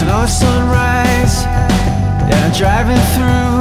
slow sunrise. and I'm driving through.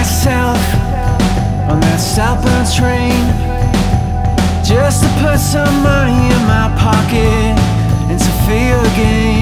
myself on that southbound train just to put some money in my pocket and to feel again.